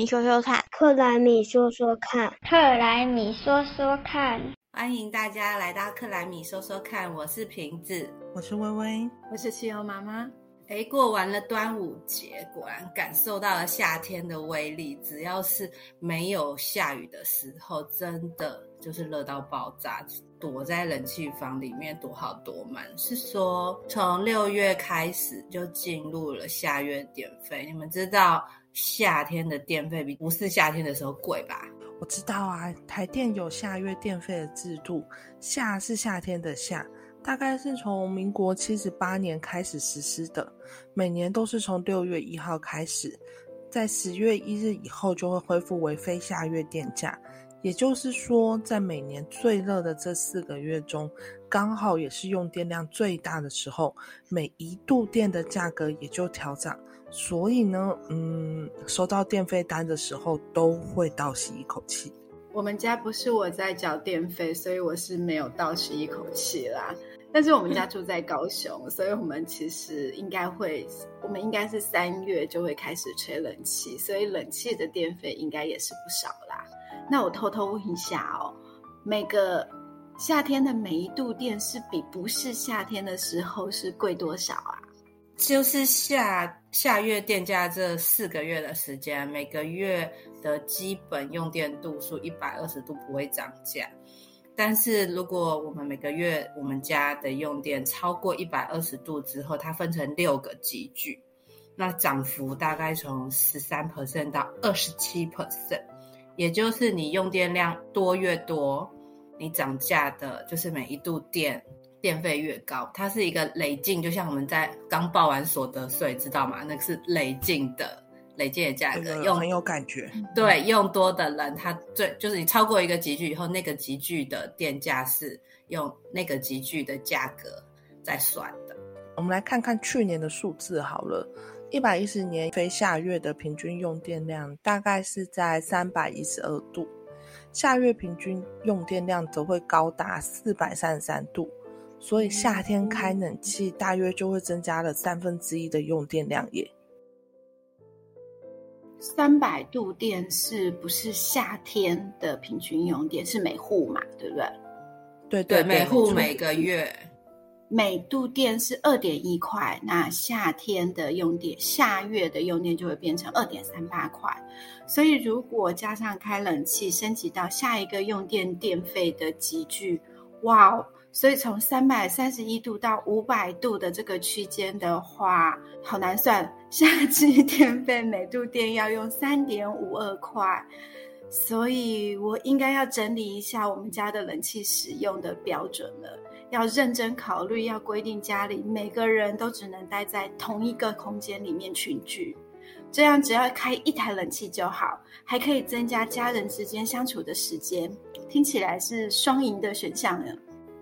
米说说看，克莱米说说看，克莱米说说看，欢迎大家来到克莱米说说看，我是瓶子，我是微微，我是汽油妈妈。哎，过完了端午节，果然感受到了夏天的威力。只要是没有下雨的时候，真的就是热到爆炸，躲在冷气房里面躲好躲满。是说从六月开始就进入了夏月电费，你们知道夏天的电费比不是夏天的时候贵吧？我知道啊，台电有夏月电费的制度，夏是夏天的夏。大概是从民国七十八年开始实施的，每年都是从六月一号开始，在十月一日以后就会恢复为非夏月电价。也就是说，在每年最热的这四个月中，刚好也是用电量最大的时候，每一度电的价格也就调涨。所以呢，嗯，收到电费单的时候都会倒吸一口气。我们家不是我在缴电费，所以我是没有倒吸一口气啦。但是我们家住在高雄，所以我们其实应该会，我们应该是三月就会开始吹冷气，所以冷气的电费应该也是不少了。那我偷偷问一下哦，每个夏天的每一度电是比不是夏天的时候是贵多少啊？就是下下月电价这四个月的时间，每个月的基本用电度数一百二十度不会涨价。但是如果我们每个月我们家的用电超过一百二十度之后，它分成六个集聚，那涨幅大概从十三 percent 到二十七 percent，也就是你用电量多越多，你涨价的就是每一度电电费越高。它是一个累进，就像我们在刚报完所得税，知道吗？那个是累进的。累计的价格用很有感觉，对，用多的人，他最就是你超过一个集聚以后，那个集聚的电价是用那个集聚的价格在算的。我们来看看去年的数字好了，一百一十年非夏月的平均用电量大概是在三百一十二度，夏月平均用电量则会高达四百三十三度，所以夏天开冷气大约就会增加了三分之一的用电量耶。三百度电是不是夏天的平均用电？是每户嘛，对不对？对对，每户每个月每度电是二点一块，那夏天的用电，夏月的用电就会变成二点三八块。所以如果加上开冷气，升级到下一个用电电费的集聚，哇！所以从三百三十一度到五百度的这个区间的话，好难算。夏季电费每度电要用三点五二块，所以我应该要整理一下我们家的冷气使用的标准了。要认真考虑，要规定家里每个人都只能待在同一个空间里面群聚，这样只要开一台冷气就好，还可以增加家人之间相处的时间。听起来是双赢的选项呢。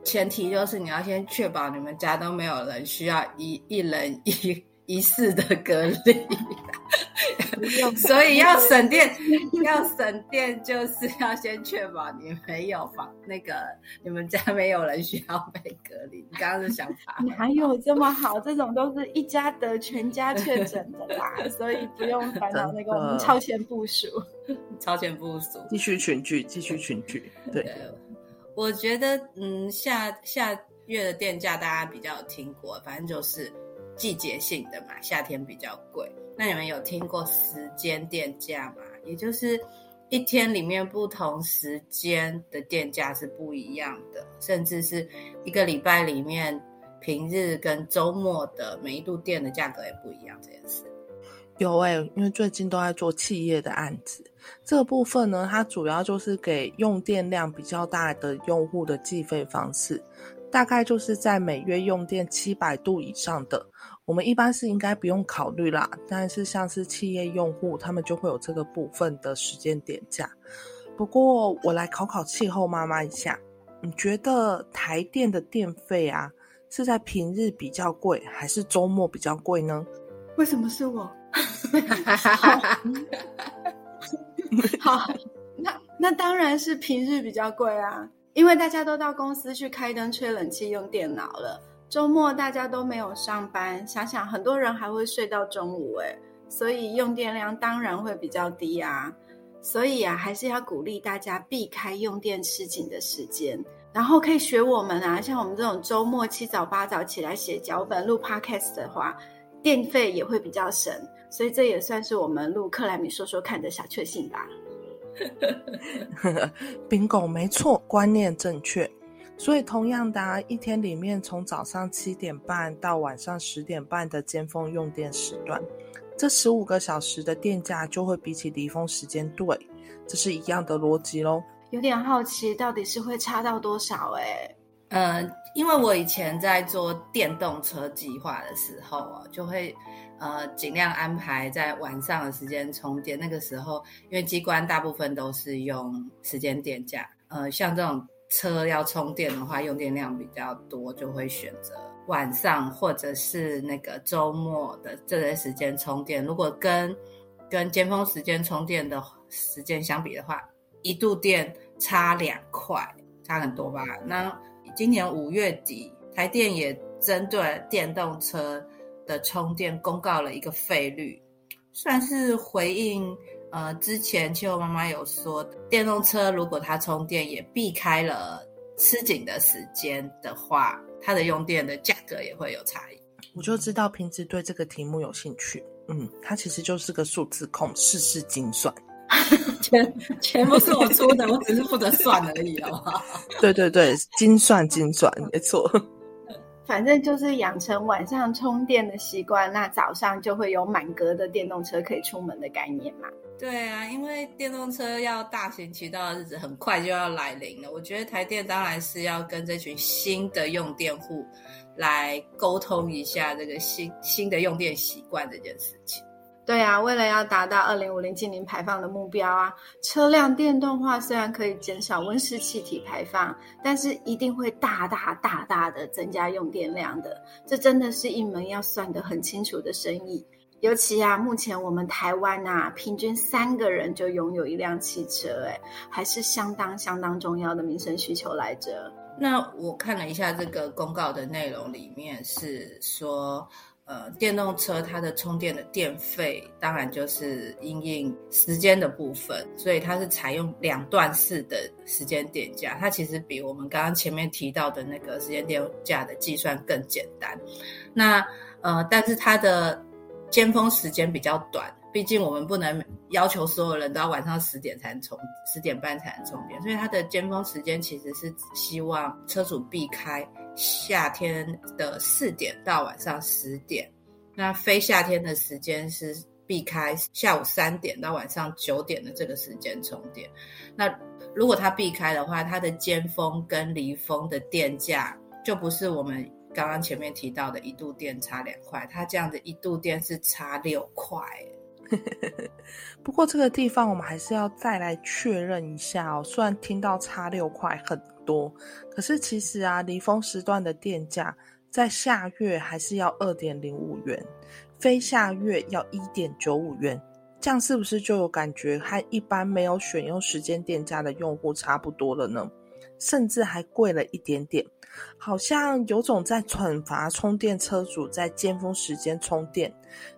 前提就是你要先确保你们家都没有人需要一一人一一室的隔离，所以要省电，要省电就是要先确保你没有房那个你们家没有人需要被隔离。你刚刚的想法？哪有这么好？这种都是一家得全家确诊的啦，所以不用烦恼那个。我们超前部署，超前部署，继续群聚，继续群聚，对。我觉得，嗯，下下月的电价大家比较有听过，反正就是季节性的嘛，夏天比较贵。那你们有听过时间电价吗？也就是一天里面不同时间的电价是不一样的，甚至是一个礼拜里面平日跟周末的每一度电的价格也不一样这件事。有哎，因为最近都在做企业的案子。这个部分呢，它主要就是给用电量比较大的用户的计费方式，大概就是在每月用电七百度以上的，我们一般是应该不用考虑啦。但是像是企业用户，他们就会有这个部分的时间点价。不过我来考考气候妈妈一下，你觉得台电的电费啊，是在平日比较贵，还是周末比较贵呢？为什么是我？好，那那当然是平日比较贵啊，因为大家都到公司去开灯、吹冷气、用电脑了。周末大家都没有上班，想想很多人还会睡到中午，哎，所以用电量当然会比较低啊。所以啊，还是要鼓励大家避开用电吃紧的时间，然后可以学我们啊，像我们这种周末七早八早起来写脚本、录 podcast 的话，电费也会比较省。所以这也算是我们录克莱米说说看的小确幸吧。bingo，没错，观念正确。所以同样的，一天里面从早上七点半到晚上十点半的尖峰用电时段。这十五个小时的电价就会比起离峰时间对，这是一样的逻辑喽。有点好奇，到底是会差到多少？哎，呃，因为我以前在做电动车计划的时候啊，就会呃尽量安排在晚上的时间充电。那个时候，因为机关大部分都是用时间电价，呃，像这种车要充电的话，用电量比较多，就会选择。晚上或者是那个周末的这段时间充电，如果跟跟尖峰时间充电的时间相比的话，一度电差两块，差很多吧？那今年五月底，台电也针对电动车的充电公告了一个费率，算是回应呃之前气候妈妈有说，电动车如果它充电也避开了吃紧的时间的话。它的用电的价格也会有差异，我就知道平时对这个题目有兴趣。嗯，它其实就是个数字控，事事精算。钱钱不是我出的，我只是负责算而已，好不好？对对对，精算精算，没错。反正就是养成晚上充电的习惯，那早上就会有满格的电动车可以出门的概念嘛。对啊，因为电动车要大行其道的日子很快就要来临了。我觉得台电当然是要跟这群新的用电户来沟通一下这个新新的用电习惯这件事情。对啊，为了要达到二零五零净零排放的目标啊，车辆电动化虽然可以减少温室气体排放，但是一定会大大大大的增加用电量的。这真的是一门要算得很清楚的生意。尤其啊，目前我们台湾啊，平均三个人就拥有一辆汽车，哎，还是相当相当重要的民生需求来着。那我看了一下这个公告的内容，里面是说。呃，电动车它的充电的电费，当然就是因应时间的部分，所以它是采用两段式的时间电价。它其实比我们刚刚前面提到的那个时间电价的计算更简单。那呃，但是它的尖峰时间比较短，毕竟我们不能要求所有人都要晚上十点才能充，十点半才能充电，所以它的尖峰时间其实是希望车主避开。夏天的四点到晚上十点，那非夏天的时间是避开下午三点到晚上九点的这个时间充电。那如果它避开的话，它的尖峰跟离峰的电价就不是我们刚刚前面提到的一度电差两块，它这样的一度电是差六块。不过这个地方我们还是要再来确认一下哦。虽然听到差六块很。多，可是其实啊，离峰时段的电价在下月还是要二点零五元，非下月要一点九五元，这样是不是就有感觉和一般没有选用时间电价的用户差不多了呢？甚至还贵了一点点，好像有种在惩罚充电车主在尖峰时间充电，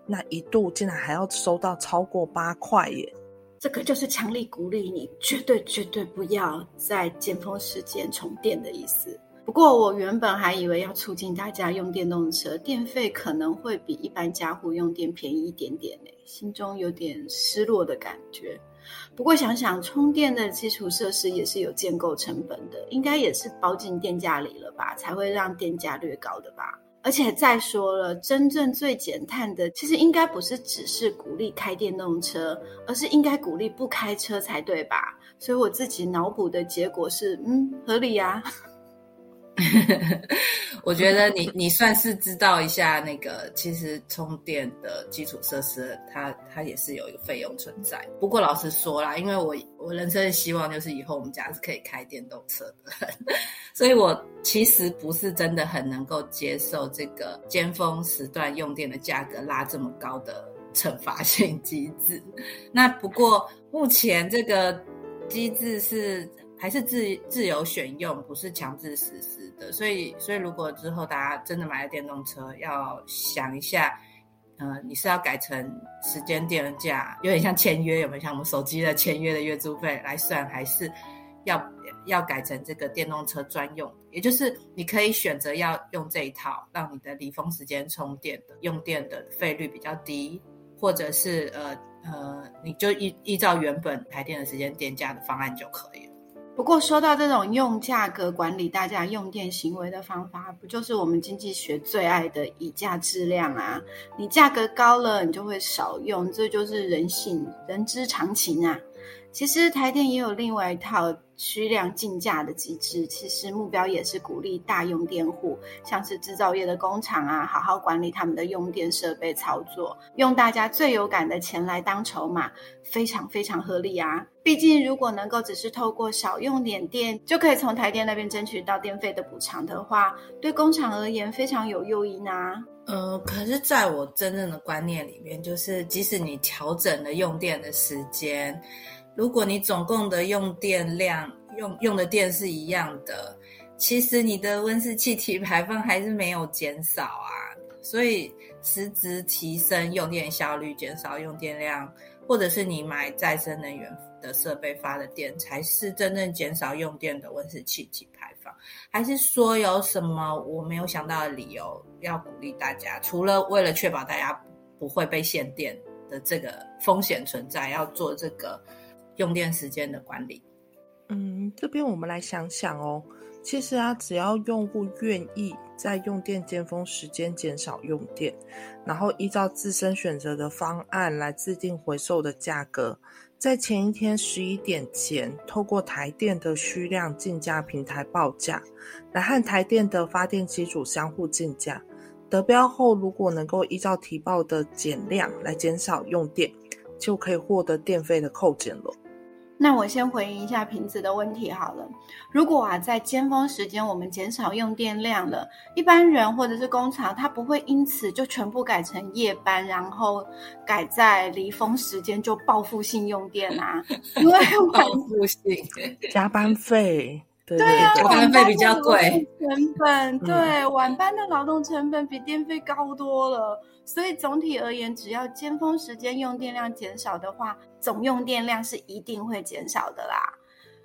那一度竟然还要收到超过八块耶！这个就是强力鼓励你，绝对绝对不要在尖峰时间充电的意思。不过我原本还以为要促进大家用电动车，电费可能会比一般家户用电便宜一点点呢，心中有点失落的感觉。不过想想充电的基础设施也是有建构成本的，应该也是包进电价里了吧，才会让电价略高的吧。而且再说了，真正最减碳的，其实应该不是只是鼓励开电动车，而是应该鼓励不开车才对吧？所以我自己脑补的结果是，嗯，合理呀。我觉得你 你算是知道一下那个，其实充电的基础设施，它它也是有一个费用存在。不过老实说啦，因为我我人生的希望就是以后我们家是可以开电动车的，所以我其实不是真的很能够接受这个尖峰时段用电的价格拉这么高的惩罚性机制。那不过目前这个机制是。还是自自由选用，不是强制实施所以，所以如果之后大家真的买了电动车，要想一下，呃，你是要改成时间电价，有点像签约，有没有像我们手机的签约的月租费来算，还是要要改成这个电动车专用？也就是你可以选择要用这一套，让你的离峰时间充电的用电的费率比较低，或者是呃呃，你就依依照原本排电的时间电价的方案就可以了。不过说到这种用价格管理大家用电行为的方法，不就是我们经济学最爱的以价质量啊？你价格高了，你就会少用，这就是人性，人之常情啊。其实台电也有另外一套虚量竞价的机制，其实目标也是鼓励大用电户，像是制造业的工厂啊，好好管理他们的用电设备操作，用大家最有感的钱来当筹码，非常非常合理啊。毕竟如果能够只是透过少用点电，就可以从台电那边争取到电费的补偿的话，对工厂而言非常有诱因啊。呃，可是在我真正的观念里面，就是即使你调整了用电的时间。如果你总共的用电量用用的电是一样的，其实你的温室气体 排放还是没有减少啊。所以实质提升用电效率、减少用电量，或者是你买再生能源的设备发的电，才是真正减少用电的温室气体排放。还是说有什么我没有想到的理由要鼓励大家？除了为了确保大家不会被限电的这个风险存在，要做这个。用电时间的管理，嗯，这边我们来想想哦。其实啊，只要用户愿意在用电尖峰时间减少用电，然后依照自身选择的方案来制定回收的价格，在前一天十一点前，透过台电的虚量竞价平台报价，来和台电的发电机组相互竞价，得标后，如果能够依照提报的减量来减少用电，就可以获得电费的扣减了。那我先回应一下瓶子的问题好了。如果啊，在尖峰时间我们减少用电量了，一般人或者是工厂，它不会因此就全部改成夜班，然后改在离峰时间就报复性用电啊？因为 报复性加班费，对啊，加班费比较贵，成本对晚班的劳动成本比电费高多了。所以总体而言，只要尖峰时间用电量减少的话，总用电量是一定会减少的啦。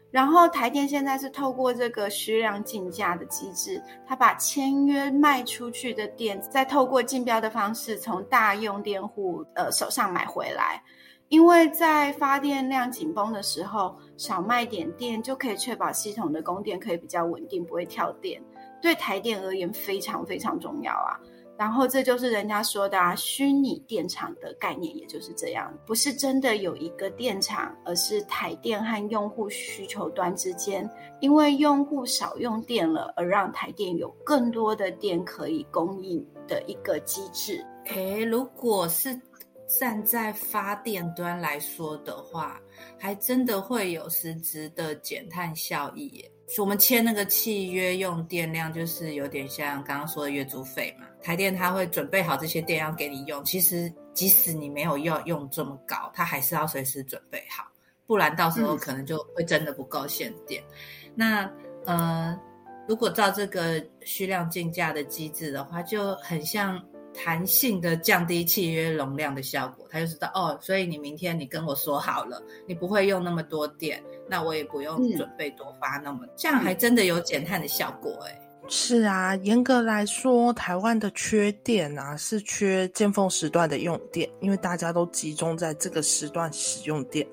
然后台电现在是透过这个虚量竞价的机制，它把签约卖出去的电，再透过竞标的方式从大用电户呃手上买回来。因为在发电量紧绷的时候，少卖点电就可以确保系统的供电可以比较稳定，不会跳电。对台电而言，非常非常重要啊。然后这就是人家说的啊，虚拟电厂的概念，也就是这样，不是真的有一个电厂，而是台电和用户需求端之间，因为用户少用电了，而让台电有更多的电可以供应的一个机制。诶，如果是站在发电端来说的话，还真的会有实质的减碳效益耶。我们签那个契约用电量，就是有点像刚刚说的月租费嘛。台电它会准备好这些电要给你用，其实即使你没有要用这么高，它还是要随时准备好，不然到时候可能就会真的不够限电。那呃，如果照这个虚量竞价的机制的话，就很像。弹性的降低契约容量的效果，他就知道哦，所以你明天你跟我说好了，你不会用那么多电，那我也不用准备多发那么，这样还真的有减碳的效果哎。是啊，严格来说，台湾的缺电啊是缺尖峰时段的用电，因为大家都集中在这个时段使用电，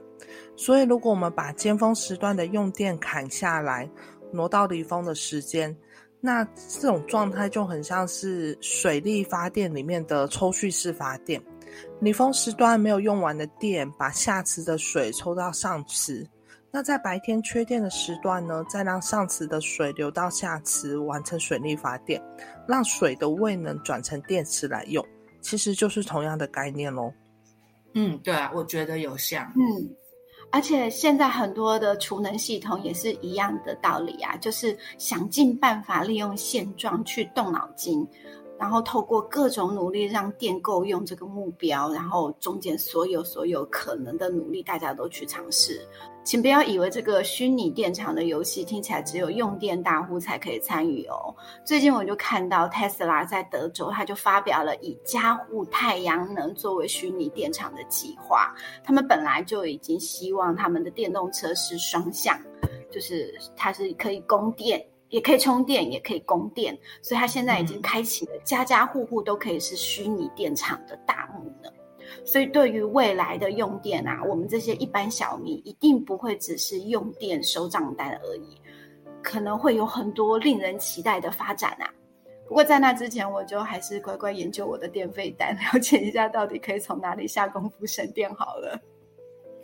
所以如果我们把尖峰时段的用电砍下来，挪到离峰的时间。那这种状态就很像是水力发电里面的抽蓄式发电，离峰时段没有用完的电，把下池的水抽到上池。那在白天缺电的时段呢，再让上池的水流到下池，完成水力发电，让水的位能转成电池来用，其实就是同样的概念喽。嗯，对啊，我觉得有像，嗯。而且现在很多的储能系统也是一样的道理啊，就是想尽办法利用现状去动脑筋，然后透过各种努力让电够用这个目标，然后中间所有所有可能的努力，大家都去尝试。请不要以为这个虚拟电厂的游戏听起来只有用电大户才可以参与哦。最近我就看到 Tesla 在德州，他就发表了以加护太阳能作为虚拟电厂的计划。他们本来就已经希望他们的电动车是双向，就是它是可以供电，也可以充电，也可以供电。所以它现在已经开启了家家户户都可以是虚拟电厂的大幕呢。所以对于未来的用电啊，我们这些一般小民一定不会只是用电收账单而已。可能会有很多令人期待的发展啊！不过在那之前，我就还是乖乖研究我的电费单，了解一下到底可以从哪里下功夫省电好了。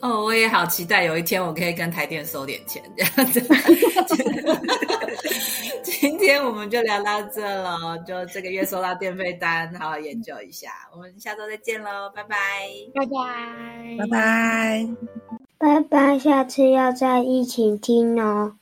哦，我也好期待有一天我可以跟台电收点钱这样子。今天我们就聊到这了，就这个月收到电费单，好好研究一下。我们下周再见喽，拜拜，拜拜，拜拜，拜拜，下次要再一起听哦。